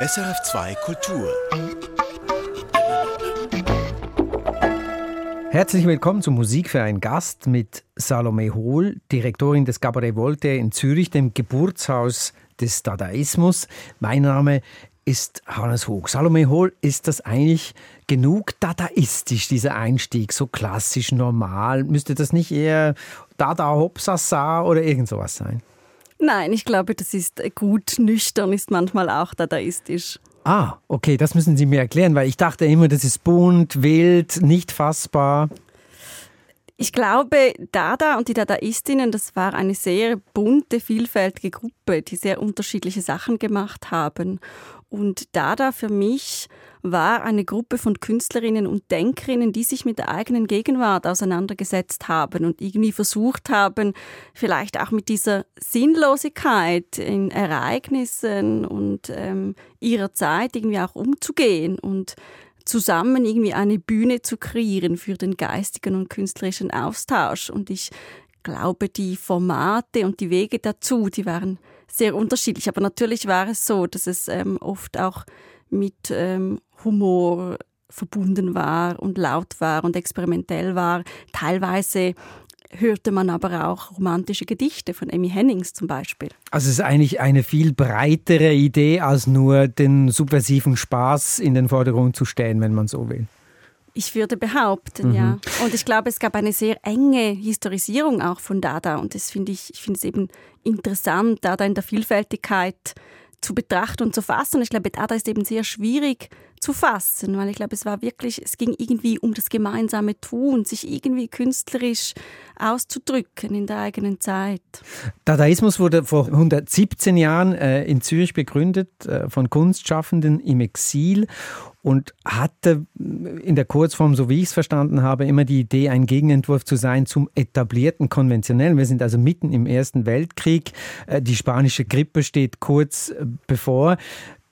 SRF2 Kultur. Herzlich willkommen zu Musik für einen Gast mit Salome Hohl, Direktorin des Cabaret Voltaire in Zürich, dem Geburtshaus des Dadaismus. Mein Name ist Hannes Hoch. Salome Hohl, ist das eigentlich genug dadaistisch, dieser Einstieg, so klassisch, normal? Müsste das nicht eher Dada Hopsasa oder irgend sowas sein? Nein, ich glaube, das ist gut. Nüchtern ist manchmal auch dadaistisch. Ah, okay, das müssen Sie mir erklären, weil ich dachte immer, das ist bunt, wild, nicht fassbar. Ich glaube, Dada und die Dadaistinnen, das war eine sehr bunte, vielfältige Gruppe, die sehr unterschiedliche Sachen gemacht haben. Und Dada für mich war eine Gruppe von Künstlerinnen und Denkerinnen, die sich mit der eigenen Gegenwart auseinandergesetzt haben und irgendwie versucht haben, vielleicht auch mit dieser Sinnlosigkeit in Ereignissen und ähm, ihrer Zeit irgendwie auch umzugehen und zusammen irgendwie eine Bühne zu kreieren für den geistigen und künstlerischen Austausch. Und ich glaube, die Formate und die Wege dazu, die waren sehr unterschiedlich. Aber natürlich war es so, dass es ähm, oft auch mit ähm, Humor verbunden war und laut war und experimentell war. Teilweise hörte man aber auch romantische Gedichte von Amy Hennings zum Beispiel. Also es ist eigentlich eine viel breitere Idee, als nur den subversiven Spaß in den Vordergrund zu stellen, wenn man so will. Ich würde behaupten, mhm. ja. Und ich glaube, es gab eine sehr enge Historisierung auch von Dada. Und das finde ich, ich finde es eben interessant, Dada in der Vielfältigkeit zu betrachten und zu fassen. Ich glaube, Dada ist eben sehr schwierig zu fassen, weil ich glaube, es war wirklich, es ging irgendwie um das gemeinsame Tun, sich irgendwie künstlerisch auszudrücken in der eigenen Zeit. Dadaismus wurde vor 117 Jahren äh, in Zürich begründet äh, von Kunstschaffenden im Exil und hatte in der Kurzform, so wie ich es verstanden habe, immer die Idee, ein Gegenentwurf zu sein zum etablierten konventionellen. Wir sind also mitten im Ersten Weltkrieg. Äh, die spanische Grippe steht kurz äh, bevor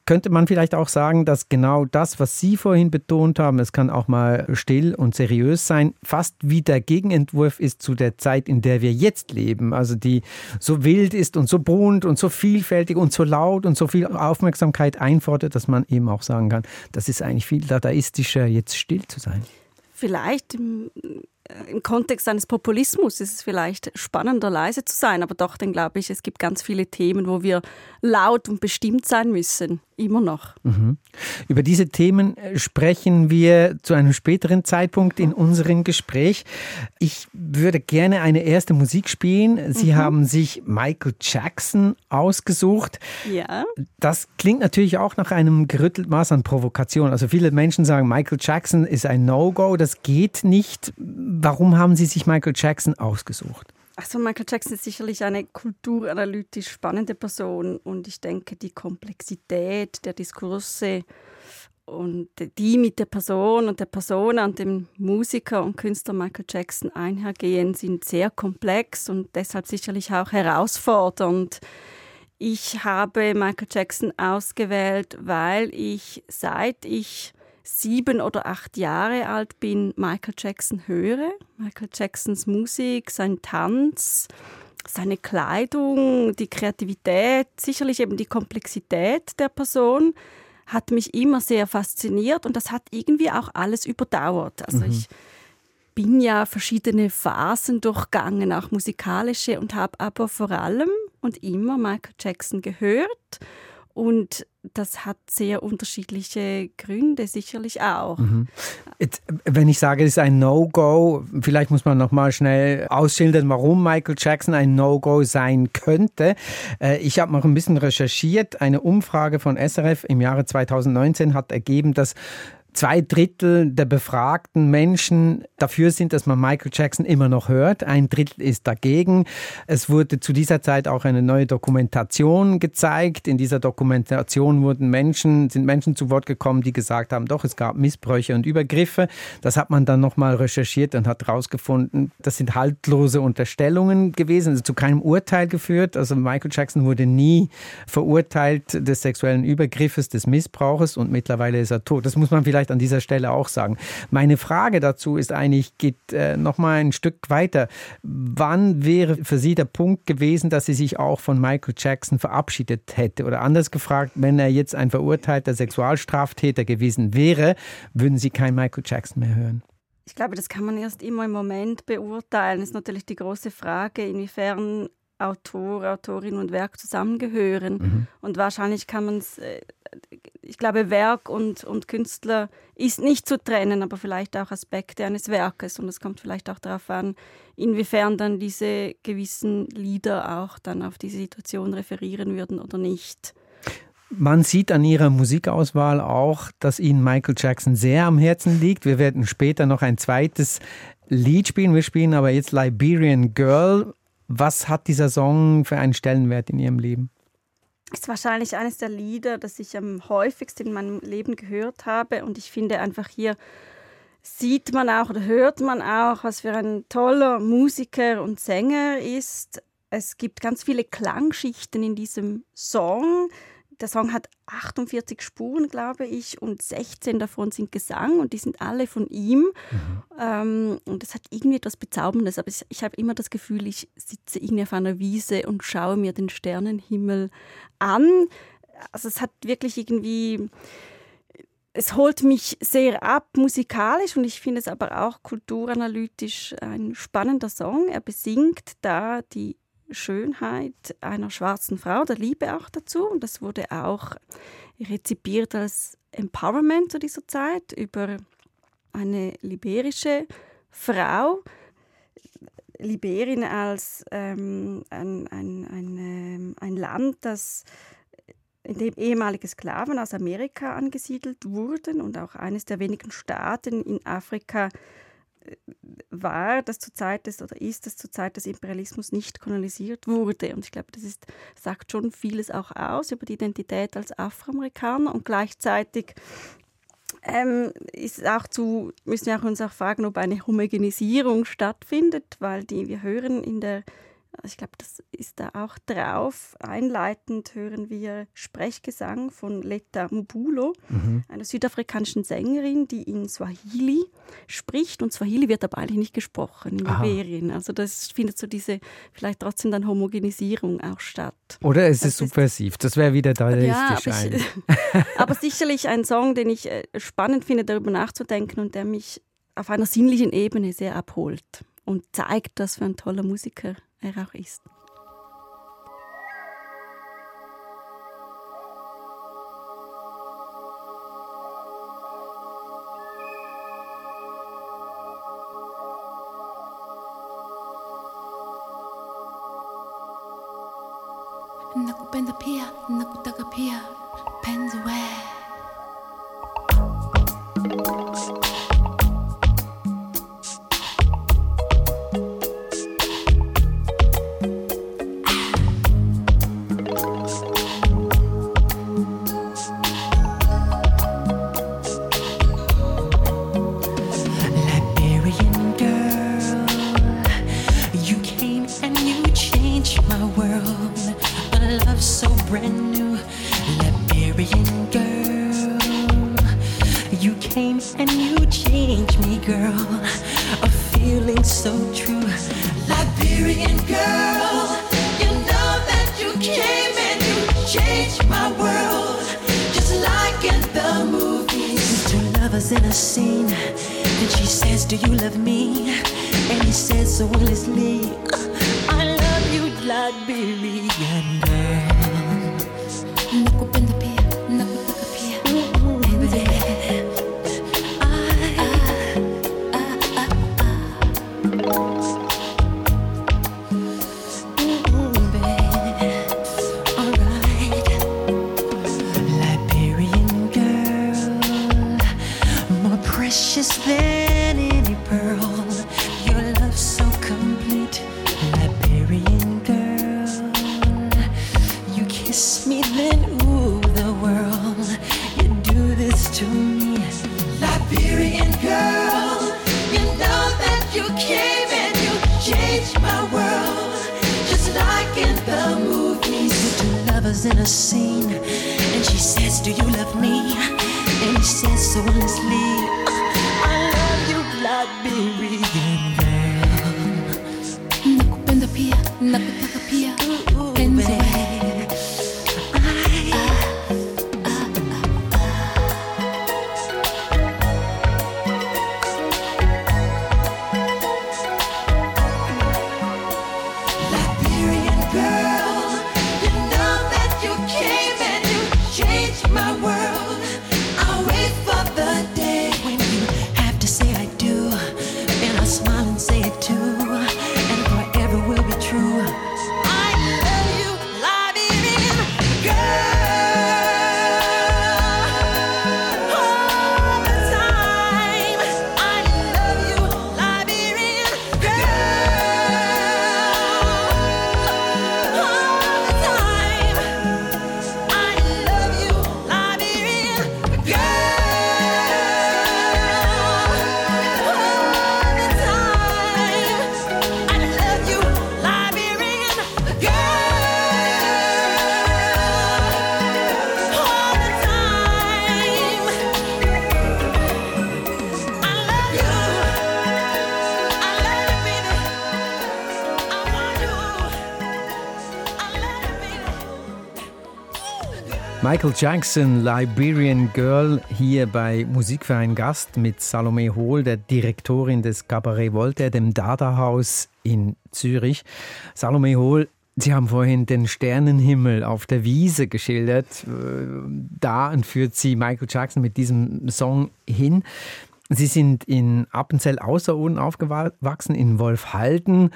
könnte man vielleicht auch sagen, dass genau das, was Sie vorhin betont haben, es kann auch mal still und seriös sein, fast wie der Gegenentwurf ist zu der Zeit, in der wir jetzt leben. Also die so wild ist und so bunt und so vielfältig und so laut und so viel Aufmerksamkeit einfordert, dass man eben auch sagen kann, das ist eigentlich viel dadaistischer, jetzt still zu sein. Vielleicht im, äh, im Kontext eines Populismus ist es vielleicht spannender, leise zu sein, aber doch, dann glaube ich, es gibt ganz viele Themen, wo wir laut und bestimmt sein müssen. Immer noch. Mhm. Über diese Themen äh, sprechen wir zu einem späteren Zeitpunkt in unserem Gespräch. Ich würde gerne eine erste Musik spielen. Sie mhm. haben sich Michael Jackson ausgesucht. Ja. Das klingt natürlich auch nach einem gerüttelt Maß an Provokation. Also viele Menschen sagen, Michael Jackson ist ein No-Go, das geht nicht. Warum haben Sie sich Michael Jackson ausgesucht? Also Michael Jackson ist sicherlich eine kulturanalytisch spannende Person und ich denke, die Komplexität der Diskurse und die mit der Person und der Person an dem Musiker und Künstler Michael Jackson einhergehen, sind sehr komplex und deshalb sicherlich auch herausfordernd. Ich habe Michael Jackson ausgewählt, weil ich seit ich sieben oder acht Jahre alt bin, Michael Jackson höre. Michael Jacksons Musik, sein Tanz, seine Kleidung, die Kreativität, sicherlich eben die Komplexität der Person hat mich immer sehr fasziniert und das hat irgendwie auch alles überdauert. Also mhm. ich bin ja verschiedene Phasen durchgangen, auch musikalische und habe aber vor allem und immer Michael Jackson gehört und das hat sehr unterschiedliche Gründe, sicherlich auch. Mhm. Jetzt, wenn ich sage, es ist ein No-Go, vielleicht muss man noch mal schnell ausschildern, warum Michael Jackson ein No-Go sein könnte. Äh, ich habe noch ein bisschen recherchiert. Eine Umfrage von SRF im Jahre 2019 hat ergeben, dass zwei Drittel der befragten Menschen dafür sind, dass man Michael Jackson immer noch hört. Ein Drittel ist dagegen. Es wurde zu dieser Zeit auch eine neue Dokumentation gezeigt. In dieser Dokumentation wurden Menschen, sind Menschen zu Wort gekommen, die gesagt haben, doch, es gab Missbräuche und Übergriffe. Das hat man dann nochmal recherchiert und hat herausgefunden, das sind haltlose Unterstellungen gewesen, also zu keinem Urteil geführt. Also Michael Jackson wurde nie verurteilt des sexuellen Übergriffes, des Missbrauches und mittlerweile ist er tot. Das muss man vielleicht vielleicht an dieser Stelle auch sagen. Meine Frage dazu ist eigentlich, geht äh, noch mal ein Stück weiter. Wann wäre für Sie der Punkt gewesen, dass Sie sich auch von Michael Jackson verabschiedet hätte? Oder anders gefragt, wenn er jetzt ein verurteilter Sexualstraftäter gewesen wäre, würden Sie kein Michael Jackson mehr hören? Ich glaube, das kann man erst immer im Moment beurteilen. Das ist natürlich die große Frage, inwiefern Autor, Autorin und Werk zusammengehören. Mhm. Und wahrscheinlich kann man es, äh, ich glaube, Werk und, und Künstler ist nicht zu trennen, aber vielleicht auch Aspekte eines Werkes. Und es kommt vielleicht auch darauf an, inwiefern dann diese gewissen Lieder auch dann auf diese Situation referieren würden oder nicht. Man sieht an ihrer Musikauswahl auch, dass Ihnen Michael Jackson sehr am Herzen liegt. Wir werden später noch ein zweites Lied spielen. Wir spielen aber jetzt Liberian Girl. Was hat dieser Song für einen Stellenwert in Ihrem Leben? Ist wahrscheinlich eines der Lieder, das ich am häufigsten in meinem Leben gehört habe. Und ich finde einfach hier sieht man auch oder hört man auch, was für ein toller Musiker und Sänger ist. Es gibt ganz viele Klangschichten in diesem Song der Song hat 48 Spuren, glaube ich, und 16 davon sind Gesang und die sind alle von ihm. Mhm. Ähm, und das hat irgendwie etwas Bezauberndes. Aber ich, ich habe immer das Gefühl, ich sitze irgendwie auf einer Wiese und schaue mir den Sternenhimmel an. Also es hat wirklich irgendwie es holt mich sehr ab musikalisch und ich finde es aber auch kulturanalytisch ein spannender Song. Er besingt da die Schönheit einer schwarzen Frau, der Liebe auch dazu. Und das wurde auch rezipiert als Empowerment zu dieser Zeit über eine liberische Frau. Liberien als ähm, ein, ein, ein, ähm, ein Land, das in dem ehemalige Sklaven aus Amerika angesiedelt wurden und auch eines der wenigen Staaten in Afrika, war, dass zur Zeit des oder ist, dass zur Zeit des Imperialismus nicht kolonisiert wurde. Und ich glaube, das ist, sagt schon vieles auch aus über die Identität als Afroamerikaner und gleichzeitig ähm, ist auch zu, müssen wir uns auch fragen, ob eine Homogenisierung stattfindet, weil die, wir hören in der ich glaube, das ist da auch drauf. Einleitend hören wir Sprechgesang von Letta Mubulo, mhm. einer südafrikanischen Sängerin, die in Swahili spricht. Und Swahili wird aber eigentlich nicht gesprochen in Aha. Liberien. Also das findet so diese vielleicht trotzdem dann Homogenisierung auch statt. Oder es ist subversiv. Das wäre wieder dadaïstisch. Ja, aber, aber sicherlich ein Song, den ich äh, spannend finde, darüber nachzudenken und der mich auf einer sinnlichen Ebene sehr abholt und zeigt, dass für ein toller Musiker er auch ist. Michael Jackson, Liberian Girl, hier bei Musikverein Gast mit Salome Hohl, der Direktorin des Cabaret Voltaire, dem Dada-Haus in Zürich. Salome Hohl, Sie haben vorhin den Sternenhimmel auf der Wiese geschildert. Da führt Sie Michael Jackson mit diesem Song hin. Sie sind in Appenzell Außerurden aufgewachsen, in Wolfhalden,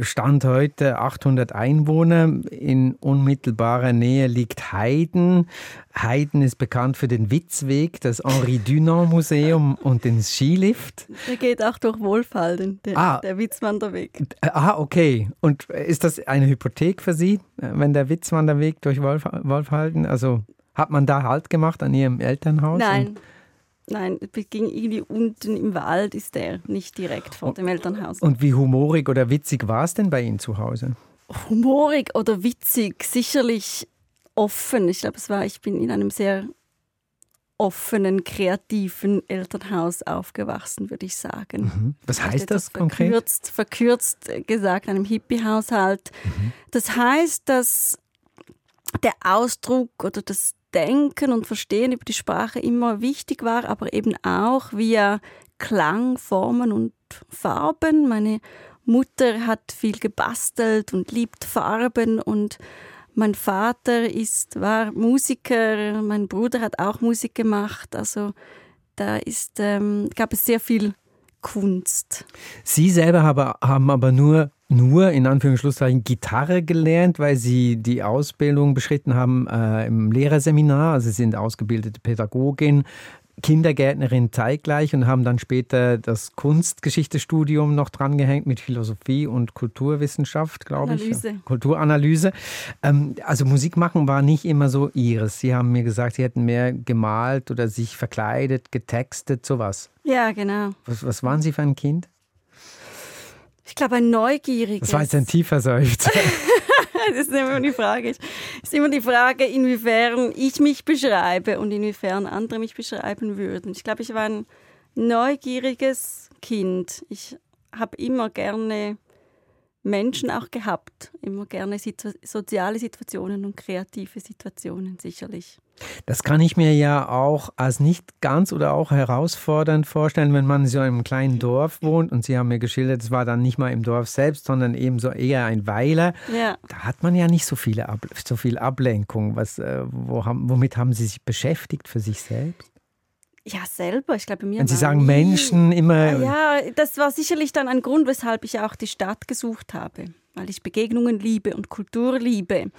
Stand heute 800 Einwohner. In unmittelbarer Nähe liegt Heiden. Heiden ist bekannt für den Witzweg, das Henri Dunant Museum und den Skilift. Der geht auch durch Wolfhalden, der, ah, der Witzwanderweg. Ah, okay. Und ist das eine Hypothek für Sie, wenn der Witzwanderweg durch Wolf, Wolfhalden? Also hat man da Halt gemacht an Ihrem Elternhaus? Nein. Nein, ging irgendwie unten im Wald ist der, nicht direkt vor dem Elternhaus. Und wie humorig oder witzig war es denn bei Ihnen zu Hause? Humorig oder witzig, sicherlich offen. Ich glaube, es war, ich bin in einem sehr offenen, kreativen Elternhaus aufgewachsen, würde ich sagen. Mhm. Was heißt das konkret? Verkürzt, verkürzt gesagt, einem Hippie-Haushalt. Mhm. Das heißt, dass der Ausdruck oder das Denken und Verstehen über die Sprache immer wichtig war, aber eben auch via Klang, Formen und Farben. Meine Mutter hat viel gebastelt und liebt Farben und mein Vater ist, war Musiker, mein Bruder hat auch Musik gemacht. Also da ist, ähm, gab es sehr viel Kunst. Sie selber haben aber nur nur in Anführungsschlusszeichen Gitarre gelernt, weil sie die Ausbildung beschritten haben äh, im Lehrerseminar. Also sie sind ausgebildete Pädagogin, Kindergärtnerin zeitgleich und haben dann später das Kunstgeschichtestudium noch drangehängt mit Philosophie und Kulturwissenschaft, glaube ich. Kulturanalyse. Ähm, also Musik machen war nicht immer so ihres. Sie haben mir gesagt, Sie hätten mehr gemalt oder sich verkleidet, getextet, sowas. Ja, genau. Was, was waren Sie für ein Kind? Ich glaube, ein neugieriges. Das war jetzt ein tiefer Seufzer. das ist immer die Frage. Es ist immer die Frage, inwiefern ich mich beschreibe und inwiefern andere mich beschreiben würden. Ich glaube, ich war ein neugieriges Kind. Ich habe immer gerne Menschen auch gehabt, immer gerne situ soziale Situationen und kreative Situationen sicherlich. Das kann ich mir ja auch als nicht ganz oder auch herausfordernd vorstellen, wenn man so in einem kleinen Dorf wohnt und Sie haben mir geschildert, es war dann nicht mal im Dorf selbst, sondern eben so eher ein Weiler. Ja. Da hat man ja nicht so, viele Ab so viel Ablenkung. Was, äh, wo haben, womit haben Sie sich beschäftigt für sich selbst? Ja, selber. Ich glaube, mir Wenn Sie sagen Menschen immer. Ja, das war sicherlich dann ein Grund, weshalb ich auch die Stadt gesucht habe, weil ich Begegnungen liebe und Kultur liebe.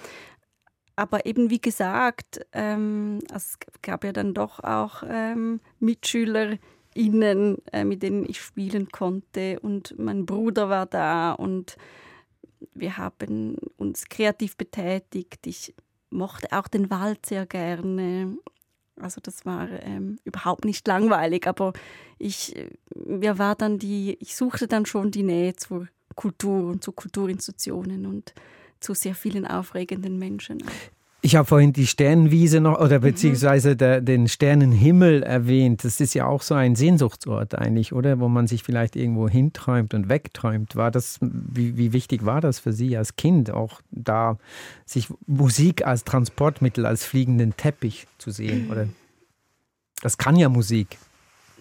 Aber eben wie gesagt, ähm, es gab ja dann doch auch ähm, MitschülerInnen, äh, mit denen ich spielen konnte. Und mein Bruder war da und wir haben uns kreativ betätigt. Ich mochte auch den Wald sehr gerne. Also das war ähm, überhaupt nicht langweilig, aber ich, mir war dann die, ich suchte dann schon die Nähe zur Kultur und zu Kulturinstitutionen und zu sehr vielen aufregenden Menschen. Ich habe vorhin die Sternenwiese noch oder beziehungsweise der, den Sternenhimmel erwähnt. Das ist ja auch so ein Sehnsuchtsort eigentlich, oder? Wo man sich vielleicht irgendwo hinträumt und wegträumt. War das, wie, wie wichtig war das für Sie als Kind, auch da sich Musik als Transportmittel, als fliegenden Teppich zu sehen? Oder? Das kann ja Musik.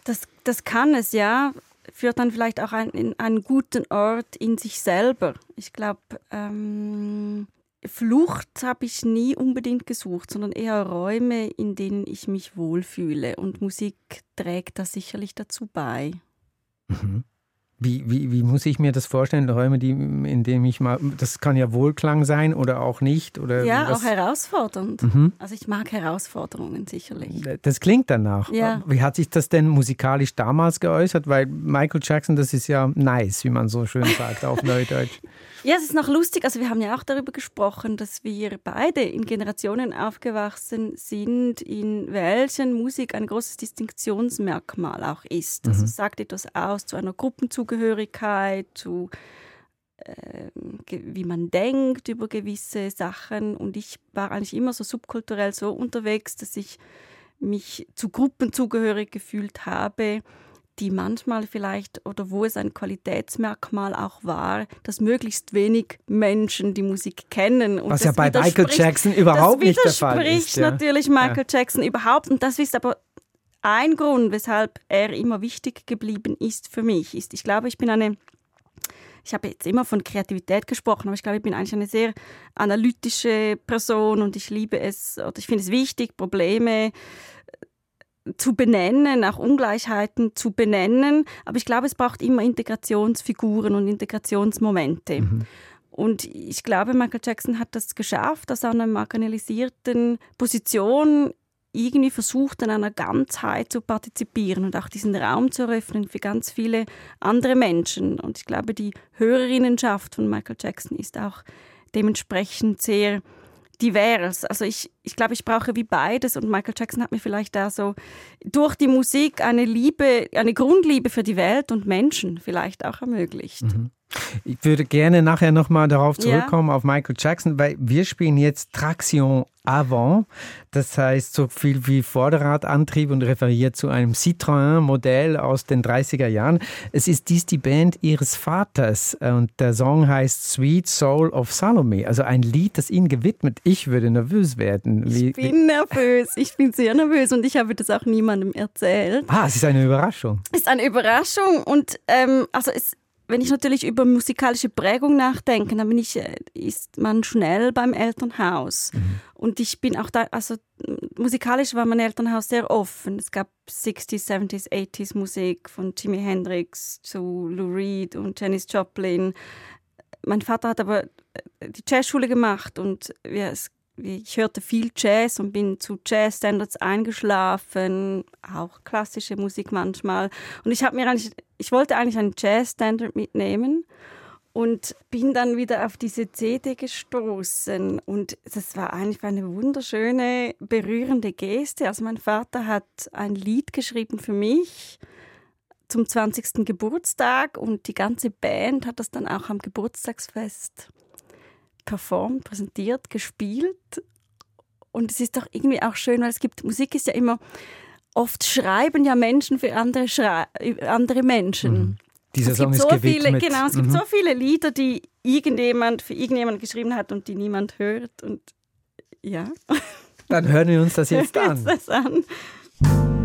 Das, das kann es, ja. Führt dann vielleicht auch ein, in einen guten Ort in sich selber. Ich glaube, ähm, Flucht habe ich nie unbedingt gesucht, sondern eher Räume, in denen ich mich wohlfühle. Und Musik trägt da sicherlich dazu bei. Mhm. Wie, wie, wie muss ich mir das vorstellen? Räume, die, in denen ich mal, das kann ja Wohlklang sein oder auch nicht? Oder ja, was? auch herausfordernd. Mhm. Also ich mag Herausforderungen sicherlich. Das klingt danach. Ja. Wie hat sich das denn musikalisch damals geäußert? Weil Michael Jackson, das ist ja nice, wie man so schön sagt auf Neudeutsch. Ja, es ist noch lustig. Also wir haben ja auch darüber gesprochen, dass wir beide in Generationen aufgewachsen sind, in welchen Musik ein großes Distinktionsmerkmal auch ist. Also mhm. sagt etwas aus zu einer Gruppenzugehörigkeit, zu äh, wie man denkt über gewisse Sachen. Und ich war eigentlich immer so subkulturell so unterwegs, dass ich mich zu Gruppen zugehörig gefühlt habe die manchmal vielleicht oder wo es ein Qualitätsmerkmal auch war, dass möglichst wenig Menschen die Musik kennen. Und Was ja bei Michael Jackson überhaupt nicht der Fall ist. Das widerspricht natürlich Michael ja. Jackson überhaupt. Und das ist aber ein Grund, weshalb er immer wichtig geblieben ist für mich. Ist, ich glaube, ich bin eine ich habe jetzt immer von Kreativität gesprochen, aber ich glaube, ich bin eigentlich eine sehr analytische Person und ich liebe es oder ich finde es wichtig, Probleme zu benennen, auch Ungleichheiten zu benennen. Aber ich glaube, es braucht immer Integrationsfiguren und Integrationsmomente. Mhm. Und ich glaube, Michael Jackson hat das geschafft, er einer marginalisierten Position irgendwie versucht, an einer Ganzheit zu partizipieren und auch diesen Raum zu eröffnen für ganz viele andere Menschen. Und ich glaube, die Hörerinnenschaft von Michael Jackson ist auch dementsprechend sehr divers. Also ich, ich glaube, ich brauche wie beides und Michael Jackson hat mir vielleicht da so durch die Musik eine Liebe, eine Grundliebe für die Welt und Menschen vielleicht auch ermöglicht. Mhm. Ich würde gerne nachher nochmal darauf zurückkommen, ja. auf Michael Jackson, weil wir spielen jetzt Traction Avant. Das heißt so viel wie Vorderradantrieb und referiert zu einem Citroën-Modell aus den 30er Jahren. Es ist dies die Band ihres Vaters und der Song heißt Sweet Soul of Salome. Also ein Lied, das Ihnen gewidmet. Ich würde nervös werden. Wie, ich bin nervös. Ich bin sehr nervös und ich habe das auch niemandem erzählt. Ah, es ist eine Überraschung. Es ist eine Überraschung und ähm, also es wenn ich natürlich über musikalische Prägung nachdenke, dann bin ich, äh, ist man schnell beim Elternhaus. Mhm. Und ich bin auch da, also musikalisch war mein Elternhaus sehr offen. Es gab 60s, 70s, 80s Musik von Jimi Hendrix zu Lou Reed und Janis Joplin. Mein Vater hat aber äh, die Jazzschule gemacht und wir, es ich hörte viel Jazz und bin zu Jazzstandards eingeschlafen, auch klassische Musik manchmal. Und ich habe mir eigentlich, ich wollte eigentlich einen Jazzstandard mitnehmen und bin dann wieder auf diese CD gestoßen und das war eigentlich eine wunderschöne, berührende Geste. Also mein Vater hat ein Lied geschrieben für mich zum 20. Geburtstag und die ganze Band hat das dann auch am Geburtstagsfest performt, präsentiert, gespielt. Und es ist doch irgendwie auch schön, weil es gibt, Musik ist ja immer, oft schreiben ja Menschen für andere, Schrei andere Menschen. Mhm. Dieser es Song ist so viele, Genau, es mhm. gibt so viele Lieder, die irgendjemand für irgendjemand geschrieben hat und die niemand hört. Und ja. Dann hören wir uns das jetzt an. das an.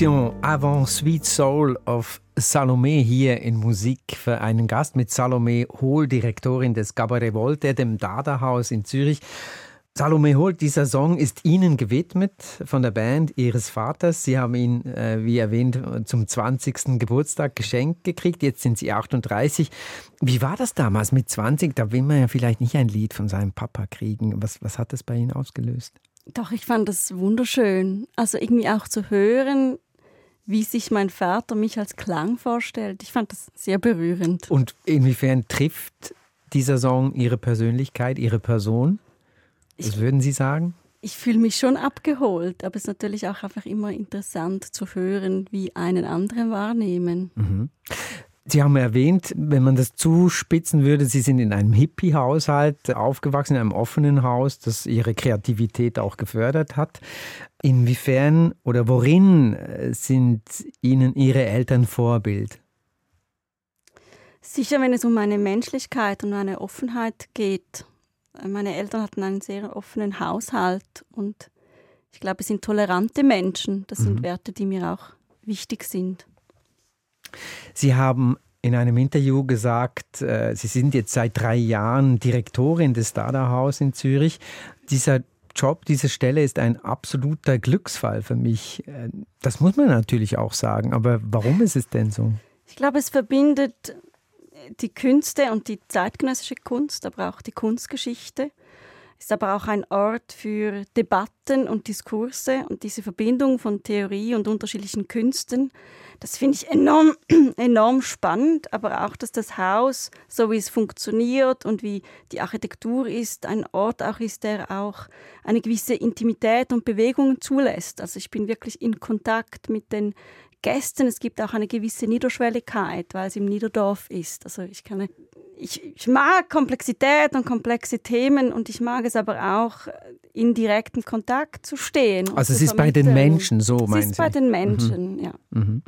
Version Avant Sweet Soul of Salome hier in Musik für einen Gast mit Salome Hohl, Direktorin des Cabaret Volte, dem Dada-Haus in Zürich. Salome Hohl, dieser Song ist Ihnen gewidmet von der Band Ihres Vaters. Sie haben ihn, äh, wie erwähnt, zum 20. Geburtstag geschenkt gekriegt. Jetzt sind Sie 38. Wie war das damals mit 20? Da will man ja vielleicht nicht ein Lied von seinem Papa kriegen. Was, was hat das bei Ihnen ausgelöst? Doch, ich fand das wunderschön. Also irgendwie auch zu hören, wie sich mein Vater mich als Klang vorstellt. Ich fand das sehr berührend. Und inwiefern trifft dieser Song Ihre Persönlichkeit, Ihre Person? Was ich, würden Sie sagen? Ich fühle mich schon abgeholt, aber es ist natürlich auch einfach immer interessant zu hören, wie einen anderen wahrnehmen. Mhm. Sie haben erwähnt, wenn man das zuspitzen würde, Sie sind in einem Hippie-Haushalt aufgewachsen, in einem offenen Haus, das Ihre Kreativität auch gefördert hat. Inwiefern oder worin äh, sind Ihnen Ihre Eltern Vorbild? Sicher, wenn es um meine Menschlichkeit und meine Offenheit geht. Meine Eltern hatten einen sehr offenen Haushalt und ich glaube, es sind tolerante Menschen. Das sind mhm. Werte, die mir auch wichtig sind. Sie haben in einem Interview gesagt, äh, Sie sind jetzt seit drei Jahren Direktorin des Dada Haus in Zürich. Dieser Job, diese Stelle ist ein absoluter Glücksfall für mich. Äh, das muss man natürlich auch sagen. Aber warum ist es denn so? Ich glaube, es verbindet die Künste und die zeitgenössische Kunst, aber auch die Kunstgeschichte ist aber auch ein Ort für Debatten und Diskurse und diese Verbindung von Theorie und unterschiedlichen Künsten. Das finde ich enorm, enorm spannend, aber auch, dass das Haus, so wie es funktioniert und wie die Architektur ist, ein Ort auch ist, der auch eine gewisse Intimität und Bewegung zulässt. Also ich bin wirklich in Kontakt mit den Gästen. Es gibt auch eine gewisse Niederschwelligkeit, weil es im Niederdorf ist. Also ich kann ich, ich, mag Komplexität und komplexe Themen und ich mag es aber auch, in direktem Kontakt zu stehen. Also es ist bei den Menschen so, meinen Sie? Es ist bei den Menschen, mhm. ja. Mhm.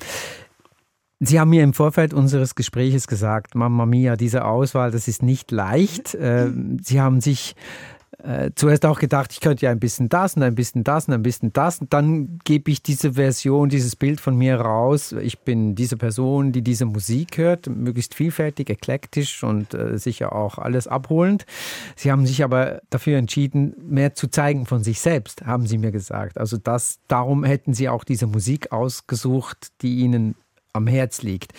Sie haben mir im Vorfeld unseres Gespräches gesagt, Mama Mia, diese Auswahl, das ist nicht leicht. Mhm. Sie haben sich äh, zuerst auch gedacht, ich könnte ja ein bisschen das und ein bisschen das und ein bisschen das. Und dann gebe ich diese Version, dieses Bild von mir raus. Ich bin diese Person, die diese Musik hört, möglichst vielfältig, eklektisch und äh, sicher auch alles abholend. Sie haben sich aber dafür entschieden, mehr zu zeigen von sich selbst, haben Sie mir gesagt. Also das, darum hätten Sie auch diese Musik ausgesucht, die Ihnen am Herz liegt.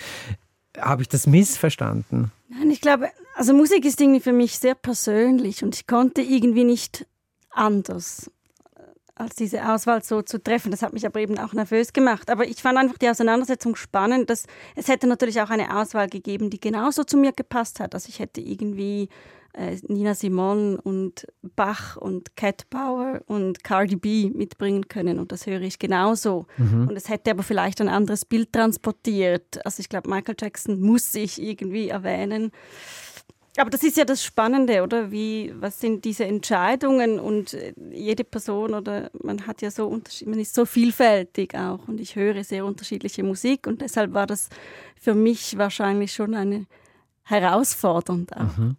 Habe ich das missverstanden? Nein, ich glaube, also Musik ist irgendwie für mich sehr persönlich und ich konnte irgendwie nicht anders äh, als diese Auswahl so zu treffen. Das hat mich aber eben auch nervös gemacht. Aber ich fand einfach die Auseinandersetzung spannend. Dass es hätte natürlich auch eine Auswahl gegeben, die genauso zu mir gepasst hat. Also ich hätte irgendwie äh, Nina Simon und Bach und Cat Power und Cardi B mitbringen können und das höre ich genauso. Mhm. Und es hätte aber vielleicht ein anderes Bild transportiert. Also ich glaube, Michael Jackson muss sich irgendwie erwähnen. Aber das ist ja das Spannende, oder? Wie, was sind diese Entscheidungen und äh, jede Person oder man hat ja so man ist so vielfältig auch und ich höre sehr unterschiedliche Musik und deshalb war das für mich wahrscheinlich schon eine herausfordernd. Mhm.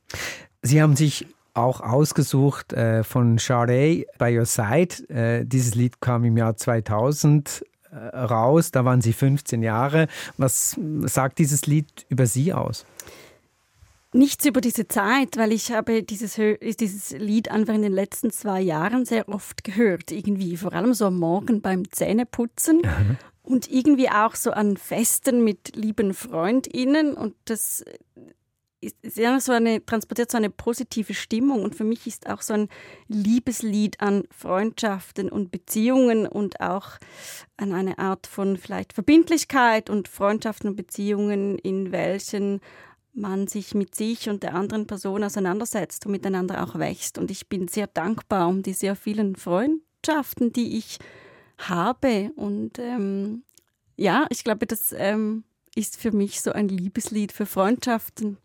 Sie haben sich auch ausgesucht äh, von Sade By Your Side. Äh, dieses Lied kam im Jahr 2000 äh, raus, da waren Sie 15 Jahre. Was sagt dieses Lied über Sie aus? Nichts über diese Zeit, weil ich habe dieses, dieses Lied einfach in den letzten zwei Jahren sehr oft gehört. Irgendwie, vor allem so am Morgen beim Zähneputzen. Mhm. Und irgendwie auch so an Festen mit lieben FreundInnen. Und das ist ja so eine, transportiert so eine positive Stimmung und für mich ist auch so ein Liebeslied an Freundschaften und Beziehungen und auch an eine Art von vielleicht Verbindlichkeit und Freundschaften und Beziehungen, in welchen man sich mit sich und der anderen Person auseinandersetzt und miteinander auch wächst. Und ich bin sehr dankbar um die sehr vielen Freundschaften, die ich habe. Und ähm, ja, ich glaube, das ähm, ist für mich so ein Liebeslied für Freundschaften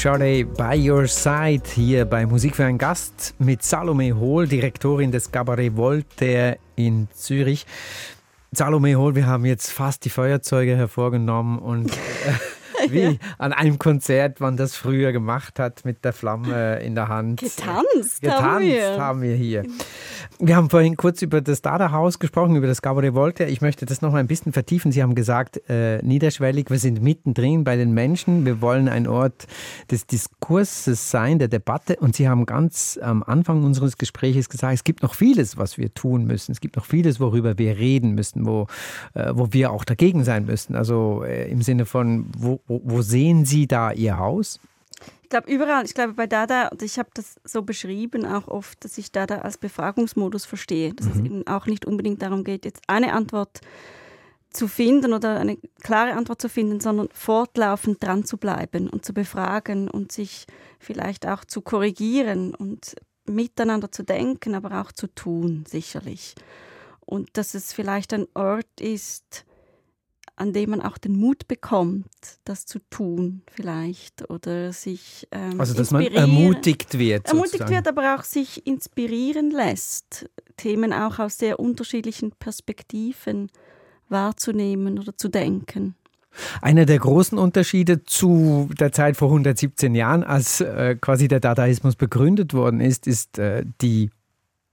Shade by Your Side hier bei Musik für einen Gast mit Salome Hohl, Direktorin des Cabaret Voltaire in Zürich. Salome Hohl, wir haben jetzt fast die Feuerzeuge hervorgenommen und äh, wie an einem Konzert man das früher gemacht hat mit der Flamme in der Hand. Getanzt, Getanzt haben wir. haben wir hier. Wir haben vorhin kurz über das Dada-Haus gesprochen, über das Cabaret Voltaire. Ich möchte das noch ein bisschen vertiefen. Sie haben gesagt, äh, niederschwellig, wir sind mittendrin bei den Menschen. Wir wollen ein Ort des Diskurses sein, der Debatte. Und Sie haben ganz am Anfang unseres Gesprächs gesagt, es gibt noch vieles, was wir tun müssen. Es gibt noch vieles, worüber wir reden müssen, wo, äh, wo wir auch dagegen sein müssen. Also äh, im Sinne von, wo, wo, wo sehen Sie da Ihr Haus? Ich glaube überall. Ich glaube bei Dada, und ich habe das so beschrieben auch oft, dass ich Dada als Befragungsmodus verstehe. Dass es eben auch nicht unbedingt darum geht, jetzt eine Antwort zu finden oder eine klare Antwort zu finden, sondern fortlaufend dran zu bleiben und zu befragen und sich vielleicht auch zu korrigieren und miteinander zu denken, aber auch zu tun, sicherlich. Und dass es vielleicht ein Ort ist, an dem man auch den Mut bekommt, das zu tun, vielleicht oder sich ähm, Also, dass man ermutigt wird. ermutigt sozusagen. wird, aber auch sich inspirieren lässt, Themen auch aus sehr unterschiedlichen Perspektiven wahrzunehmen oder zu denken. Einer der großen Unterschiede zu der Zeit vor 117 Jahren, als äh, quasi der Dadaismus begründet worden ist, ist äh, die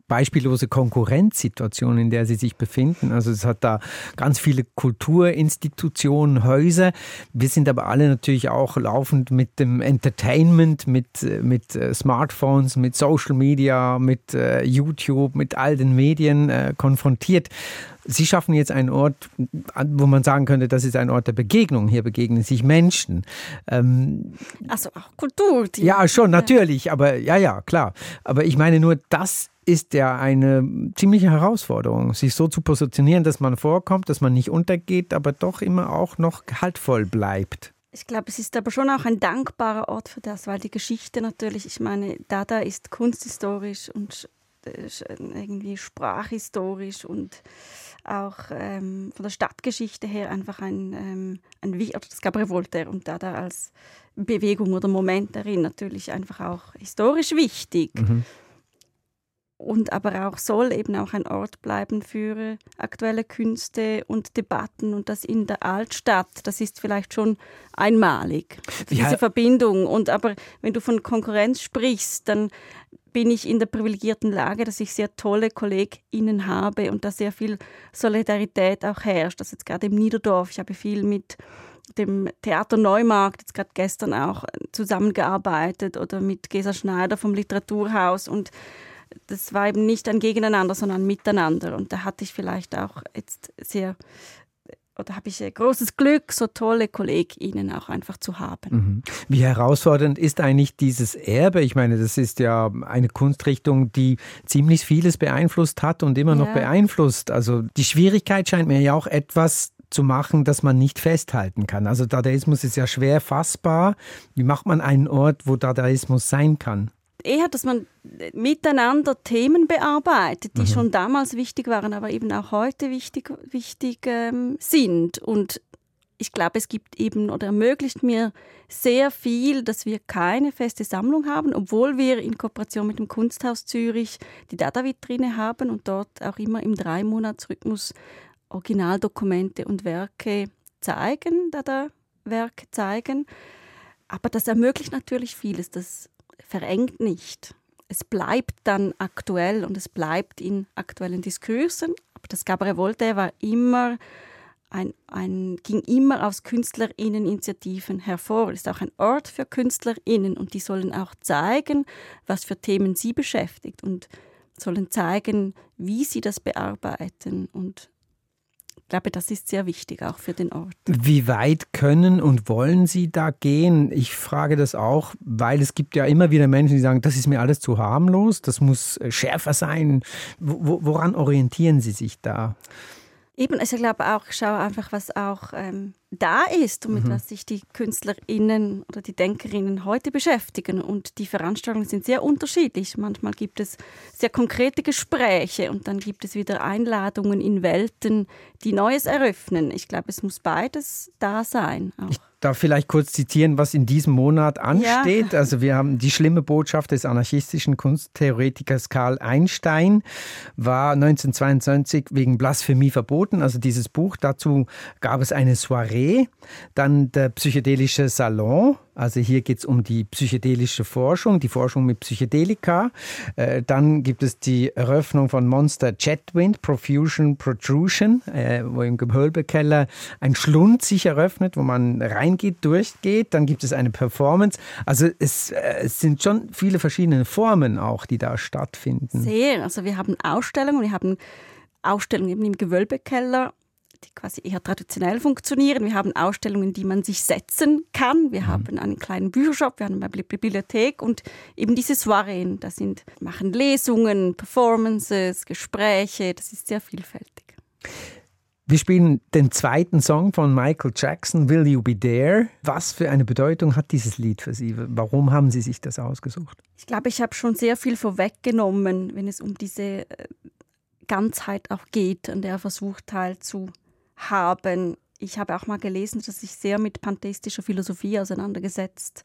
beispiellose Konkurrenzsituation, in der sie sich befinden. Also es hat da ganz viele Kulturinstitutionen, Häuser. Wir sind aber alle natürlich auch laufend mit dem Entertainment, mit, mit äh, Smartphones, mit Social Media, mit äh, YouTube, mit all den Medien äh, konfrontiert. Sie schaffen jetzt einen Ort, wo man sagen könnte, das ist ein Ort der Begegnung. Hier begegnen sich Menschen. Ähm, Also auch Kultur. Ja, schon, natürlich, aber ja, ja, klar. Aber ich meine nur, das ist ja eine ziemliche Herausforderung, sich so zu positionieren, dass man vorkommt, dass man nicht untergeht, aber doch immer auch noch gehaltvoll bleibt. Ich glaube, es ist aber schon auch ein dankbarer Ort für das, weil die Geschichte natürlich, ich meine, Dada ist kunsthistorisch und irgendwie sprachhistorisch und auch ähm, von der Stadtgeschichte her einfach ein, ähm, ein oder das Gabriel Voltaire und da da als Bewegung oder Moment darin natürlich einfach auch historisch wichtig. Mhm und aber auch soll eben auch ein Ort bleiben für aktuelle Künste und Debatten und das in der Altstadt, das ist vielleicht schon einmalig, diese ja. Verbindung. Und aber wenn du von Konkurrenz sprichst, dann bin ich in der privilegierten Lage, dass ich sehr tolle KollegInnen habe und da sehr viel Solidarität auch herrscht. Das jetzt gerade im Niederdorf. Ich habe viel mit dem Theater Neumarkt, jetzt gerade gestern auch zusammengearbeitet oder mit Gesa Schneider vom Literaturhaus und das war eben nicht ein Gegeneinander, sondern ein Miteinander. Und da hatte ich vielleicht auch jetzt sehr oder habe ich großes Glück, so tolle KollegInnen auch einfach zu haben. Mhm. Wie herausfordernd ist eigentlich dieses Erbe? Ich meine, das ist ja eine Kunstrichtung, die ziemlich vieles beeinflusst hat und immer noch ja. beeinflusst. Also die Schwierigkeit scheint mir ja auch etwas zu machen, das man nicht festhalten kann. Also Dadaismus ist ja schwer fassbar. Wie macht man einen Ort, wo Dadaismus sein kann? Eher, dass man miteinander Themen bearbeitet, die mhm. schon damals wichtig waren, aber eben auch heute wichtig, wichtig ähm, sind. Und ich glaube, es gibt eben oder ermöglicht mir sehr viel, dass wir keine feste Sammlung haben, obwohl wir in Kooperation mit dem Kunsthaus Zürich die Data-Vitrine haben und dort auch immer im Drei-Monats-Rhythmus Originaldokumente und Werke zeigen, Dada-Werke zeigen. Aber das ermöglicht natürlich vieles. Das verengt nicht. Es bleibt dann aktuell und es bleibt in aktuellen Diskursen. Aber das Gabriel Voltaire war immer ein, ein, ging immer aus KünstlerInneninitiativen hervor. Es ist auch ein Ort für KünstlerInnen und die sollen auch zeigen, was für Themen sie beschäftigt und sollen zeigen, wie sie das bearbeiten und ich glaube, das ist sehr wichtig auch für den Ort. Wie weit können und wollen Sie da gehen? Ich frage das auch, weil es gibt ja immer wieder Menschen, die sagen, das ist mir alles zu harmlos, das muss äh, schärfer sein. Woran orientieren Sie sich da? Eben, also ich glaube auch, ich schaue einfach, was auch ähm, da ist und mit mhm. was sich die KünstlerInnen oder die DenkerInnen heute beschäftigen. Und die Veranstaltungen sind sehr unterschiedlich. Manchmal gibt es sehr konkrete Gespräche und dann gibt es wieder Einladungen in Welten, die Neues eröffnen. Ich glaube, es muss beides da sein. Auch. Ich darf vielleicht kurz zitieren, was in diesem Monat ansteht. Ja. Also wir haben die schlimme Botschaft des anarchistischen Kunsttheoretikers Karl Einstein war 1922 wegen Blasphemie verboten. Also dieses Buch, dazu gab es eine Soiree. Dann der psychedelische Salon also hier geht es um die psychedelische Forschung, die Forschung mit Psychedelika. Äh, dann gibt es die Eröffnung von Monster Jetwind, Profusion Protrusion, äh, wo im Gehölbekeller ein Schlund sich eröffnet, wo man reingeht, durchgeht. Dann gibt es eine Performance. Also es, äh, es sind schon viele verschiedene Formen auch, die da stattfinden. Sehr. Also wir haben Ausstellungen, wir haben Ausstellungen eben im Gewölbekeller die quasi eher traditionell funktionieren. Wir haben Ausstellungen, die man sich setzen kann. Wir mhm. haben einen kleinen Büchershop, wir haben eine Bibliothek und eben diese Soireen. Da sind, machen Lesungen, Performances, Gespräche. Das ist sehr vielfältig. Wir spielen den zweiten Song von Michael Jackson, Will You Be There? Was für eine Bedeutung hat dieses Lied für Sie? Warum haben Sie sich das ausgesucht? Ich glaube, ich habe schon sehr viel vorweggenommen, wenn es um diese äh, Ganzheit auch geht, an der er versucht teilzunehmen haben. Ich habe auch mal gelesen, dass sich sehr mit pantheistischer Philosophie auseinandergesetzt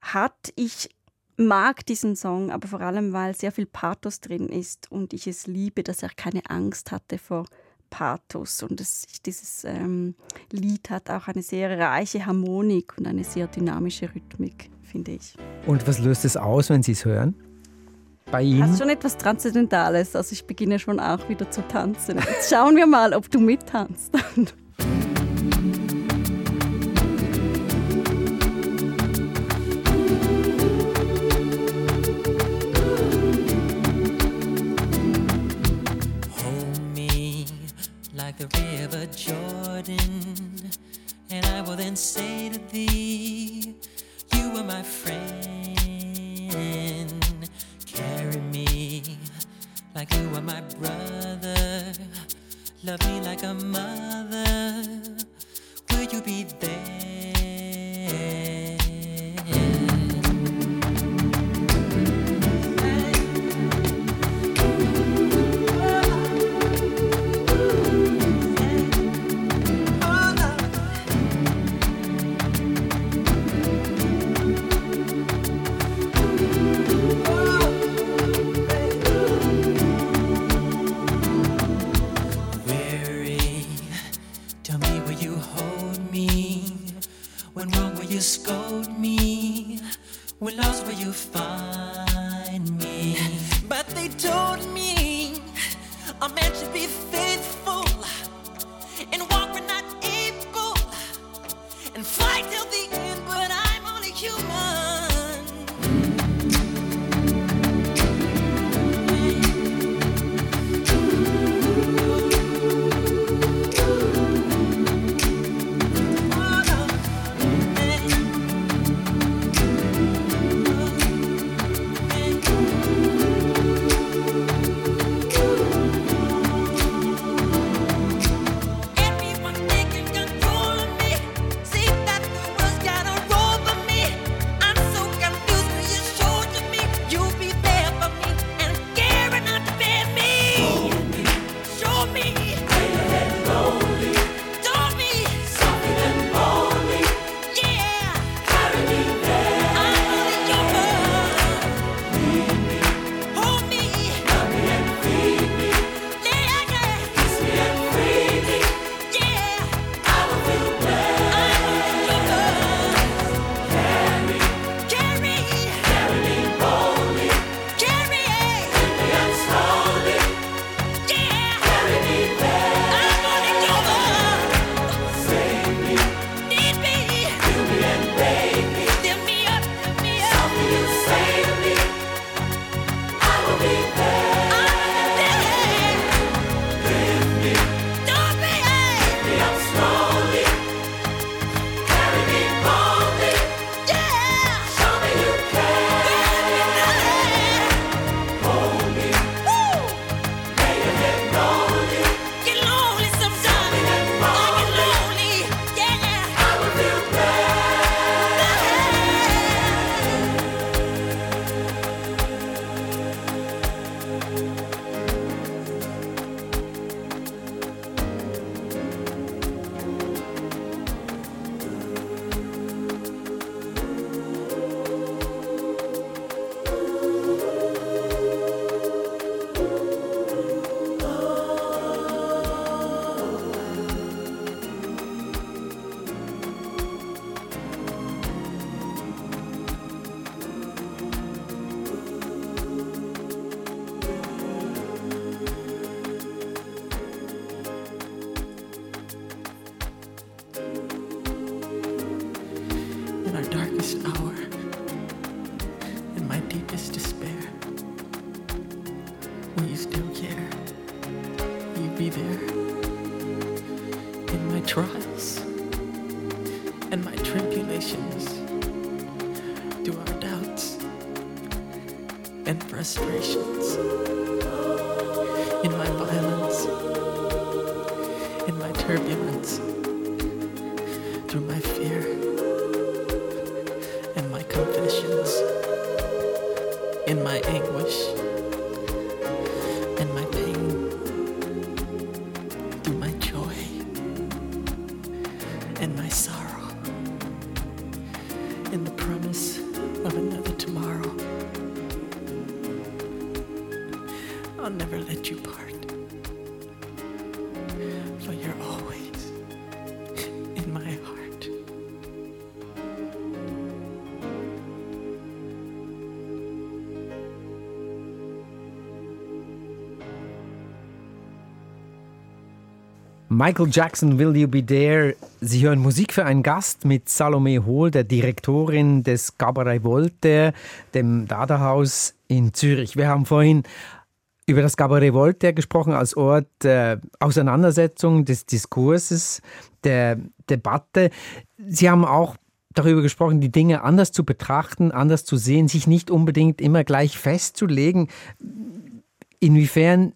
hat. Ich mag diesen Song, aber vor allem, weil sehr viel Pathos drin ist und ich es liebe, dass er keine Angst hatte vor Pathos. Und es, dieses ähm, Lied hat auch eine sehr reiche Harmonik und eine sehr dynamische Rhythmik, finde ich. Und was löst es aus, wenn Sie es hören? Bei? Das ist schon etwas Transzendentales. Also ich beginne schon auch wieder zu tanzen. Jetzt schauen wir mal, ob du mittanzt. like the river Jordan, and I will then say to thee, You are my friend. Carry me like you are my brother. Love me like a mother. Will you be there? You still care? Will you be there? In my trials and my tribulations, through our doubts and frustrations, Michael Jackson, Will You Be There? Sie hören Musik für einen Gast mit Salome Hohl, der Direktorin des Cabaret Voltaire, dem Dada-Haus in Zürich. Wir haben vorhin über das Cabaret Voltaire gesprochen als Ort der Auseinandersetzung, des Diskurses, der Debatte. Sie haben auch darüber gesprochen, die Dinge anders zu betrachten, anders zu sehen, sich nicht unbedingt immer gleich festzulegen. Inwiefern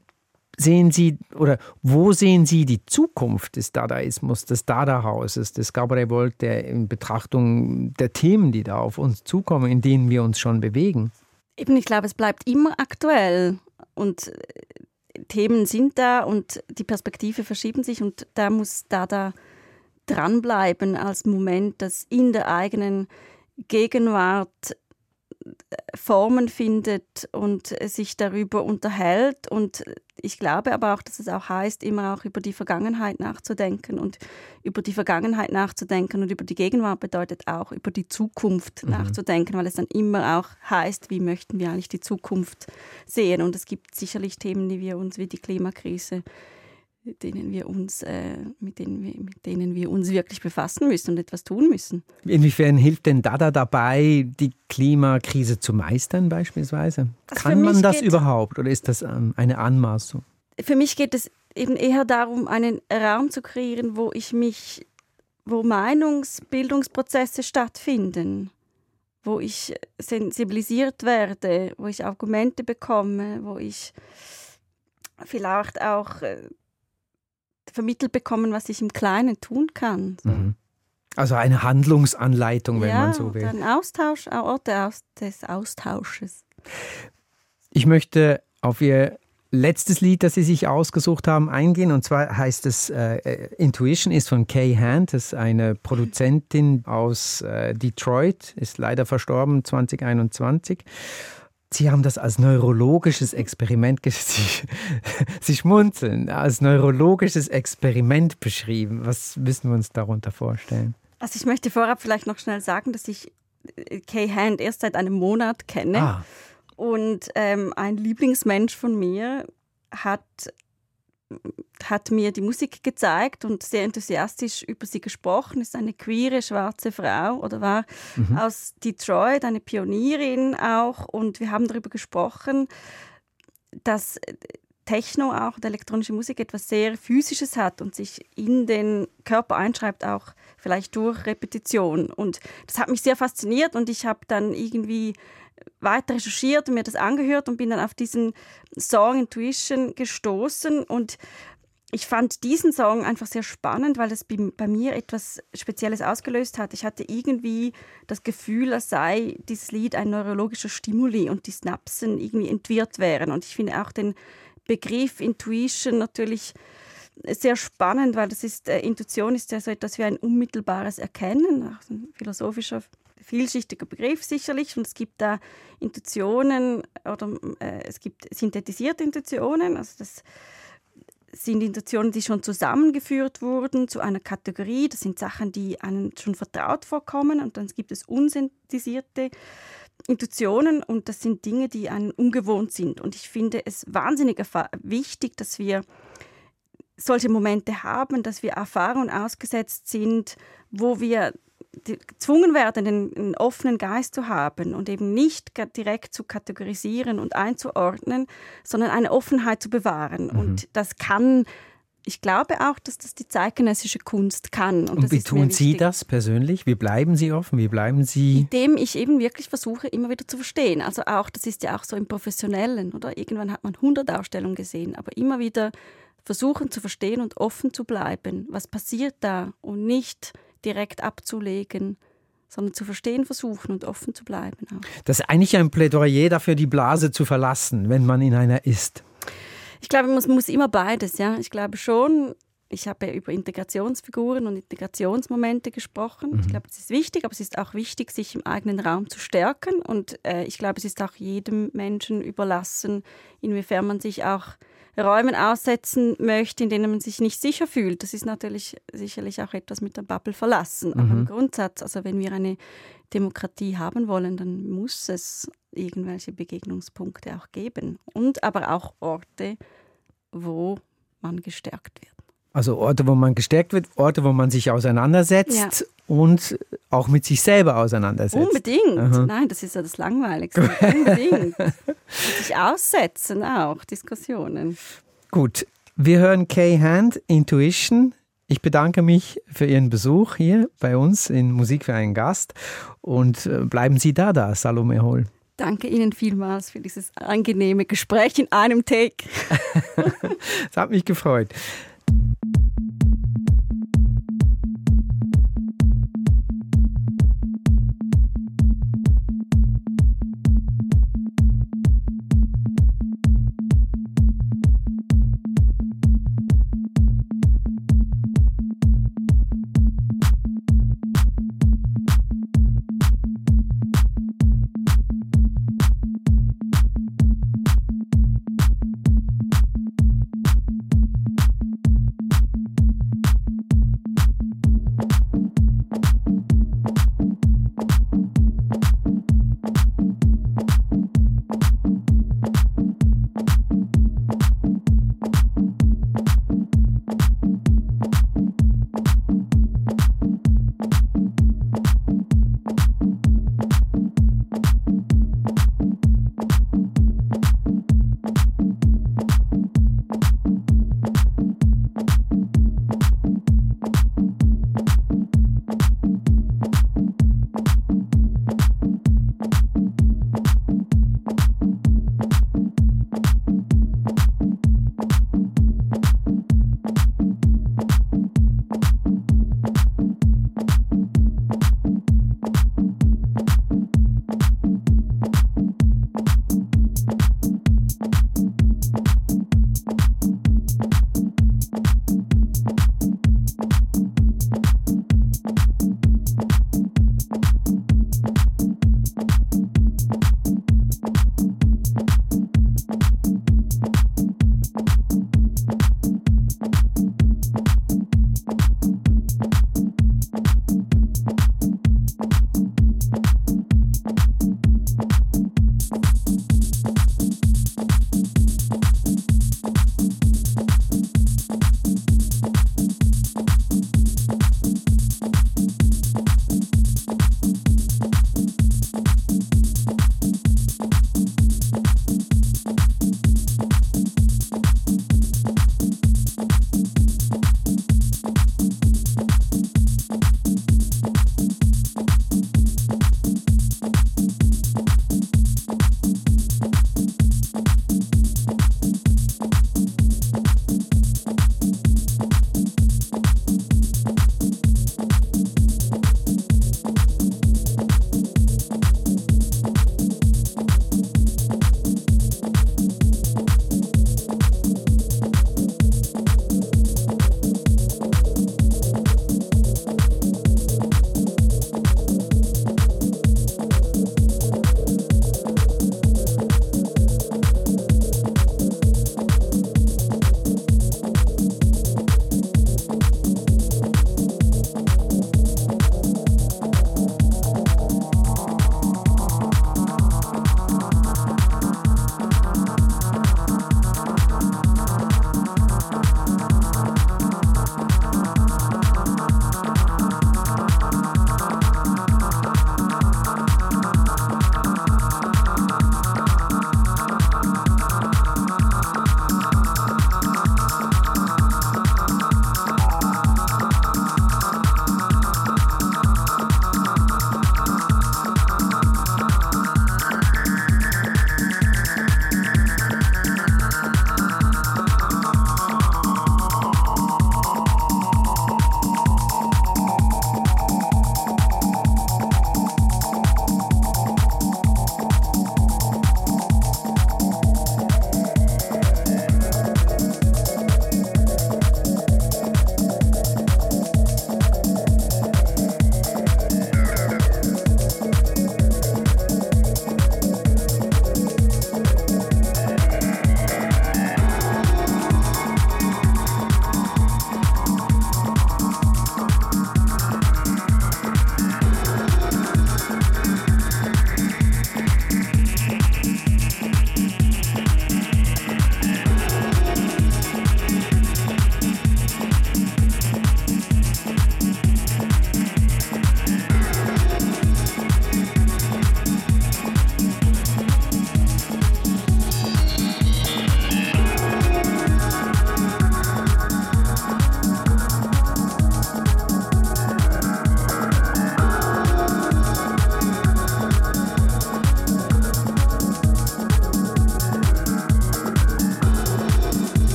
sehen Sie oder wo sehen Sie die Zukunft des Dadaismus, des Dada-Hauses, des Cabaret Voltaire in Betrachtung der Themen, die da auf uns zukommen, in denen wir uns schon bewegen? Eben, ich glaube, es bleibt immer aktuell und äh, Themen sind da und die Perspektive verschieben sich und da muss Dada dranbleiben als Moment, das in der eigenen Gegenwart Formen findet und sich darüber unterhält und ich glaube aber auch, dass es auch heißt, immer auch über die Vergangenheit nachzudenken. Und über die Vergangenheit nachzudenken und über die Gegenwart bedeutet auch über die Zukunft mhm. nachzudenken, weil es dann immer auch heißt, wie möchten wir eigentlich die Zukunft sehen. Und es gibt sicherlich Themen, die wir uns wie die Klimakrise denen wir uns, äh, mit, denen wir, mit denen wir uns wirklich befassen müssen und etwas tun müssen. Inwiefern hilft denn Dada dabei, die Klimakrise zu meistern beispielsweise? Also Kann man das überhaupt oder ist das ähm, eine Anmaßung? Für mich geht es eben eher darum, einen Raum zu kreieren, wo ich mich, wo Meinungsbildungsprozesse stattfinden, wo ich sensibilisiert werde, wo ich Argumente bekomme, wo ich vielleicht auch äh, vermittelt bekommen, was ich im Kleinen tun kann. So. Mhm. Also eine Handlungsanleitung, wenn ja, man so will. Ein Austausch, ein Ort des Austausches. Ich möchte auf Ihr letztes Lied, das Sie sich ausgesucht haben, eingehen. Und zwar heißt es äh, Intuition, ist von Kay Hand. Das ist eine Produzentin aus äh, Detroit, ist leider verstorben 2021. Sie haben das als neurologisches Experiment, Sie, Sie schmunzeln, als neurologisches Experiment beschrieben. Was müssen wir uns darunter vorstellen? Also ich möchte vorab vielleicht noch schnell sagen, dass ich äh, Kay Hand erst seit einem Monat kenne. Ah. Und ähm, ein Lieblingsmensch von mir hat hat mir die Musik gezeigt und sehr enthusiastisch über sie gesprochen. Ist eine queere schwarze Frau oder war mhm. aus Detroit, eine Pionierin auch. Und wir haben darüber gesprochen, dass Techno auch und elektronische Musik etwas sehr Physisches hat und sich in den Körper einschreibt, auch vielleicht durch Repetition. Und das hat mich sehr fasziniert und ich habe dann irgendwie weiter recherchiert und mir das angehört und bin dann auf diesen Song Intuition gestoßen und ich fand diesen Song einfach sehr spannend, weil es bei mir etwas Spezielles ausgelöst hat. Ich hatte irgendwie das Gefühl, als sei dieses Lied ein neurologischer Stimuli und die Synapsen irgendwie entwirrt wären. Und ich finde auch den Begriff Intuition natürlich sehr spannend, weil das ist, äh, Intuition ist ja so etwas wie ein unmittelbares Erkennen, auch ein philosophischer vielschichtiger Begriff sicherlich und es gibt da Intuitionen oder äh, es gibt synthetisierte Intuitionen, also das sind Intuitionen, die schon zusammengeführt wurden zu einer Kategorie. Das sind Sachen, die einem schon vertraut vorkommen und dann gibt es unsynthetisierte Intuitionen und das sind Dinge, die einem ungewohnt sind. Und ich finde es wahnsinnig wichtig, dass wir solche Momente haben, dass wir Erfahrungen ausgesetzt sind, wo wir gezwungen werden, einen, einen, offenen Geist zu haben und eben nicht direkt zu kategorisieren und einzuordnen, sondern eine Offenheit zu bewahren. Mhm. Und das kann ich glaube auch, dass das die zeitgenössische Kunst kann. Und, und wie tun Sie das persönlich? Wie bleiben Sie offen? Wie bleiben Sie? Indem ich eben wirklich versuche, immer wieder zu verstehen. Also auch, das ist ja auch so im Professionellen, oder? Irgendwann hat man 100 Ausstellungen gesehen, aber immer wieder versuchen zu verstehen und offen zu bleiben. Was passiert da? Und nicht direkt abzulegen, sondern zu verstehen versuchen und offen zu bleiben. Auch. Das ist eigentlich ein Plädoyer dafür, die Blase zu verlassen, wenn man in einer ist. Ich glaube, man muss immer beides. Ja, ich glaube schon. Ich habe ja über Integrationsfiguren und Integrationsmomente gesprochen. Mhm. Ich glaube, es ist wichtig, aber es ist auch wichtig, sich im eigenen Raum zu stärken. Und äh, ich glaube, es ist auch jedem Menschen überlassen, inwiefern man sich auch Räumen aussetzen möchte, in denen man sich nicht sicher fühlt. Das ist natürlich sicherlich auch etwas mit der Bubble verlassen. Aber im mhm. Grundsatz, also wenn wir eine Demokratie haben wollen, dann muss es irgendwelche Begegnungspunkte auch geben. Und aber auch Orte, wo man gestärkt wird. Also Orte, wo man gestärkt wird, Orte, wo man sich auseinandersetzt. Und auch mit sich selber auseinandersetzt. Unbedingt. Aha. Nein, das ist ja das Langweiligste. Unbedingt. sich aussetzen auch, Diskussionen. Gut, wir hören Kay Hand, Intuition. Ich bedanke mich für Ihren Besuch hier bei uns in Musik für einen Gast und äh, bleiben Sie da, da, Salome Hohl. Danke Ihnen vielmals für dieses angenehme Gespräch in einem Take. Es hat mich gefreut.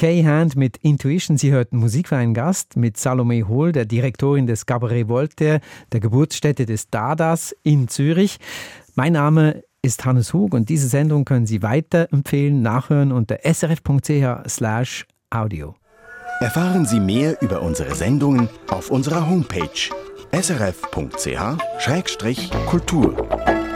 Kay Hand mit Intuition. Sie hörten Musik für einen Gast mit Salome Hohl, der Direktorin des Cabaret Voltaire, der Geburtsstätte des Dadas in Zürich. Mein Name ist Hannes Hug und diese Sendung können Sie weiterempfehlen, nachhören unter srf.ch audio. Erfahren Sie mehr über unsere Sendungen auf unserer Homepage srf.ch-kultur.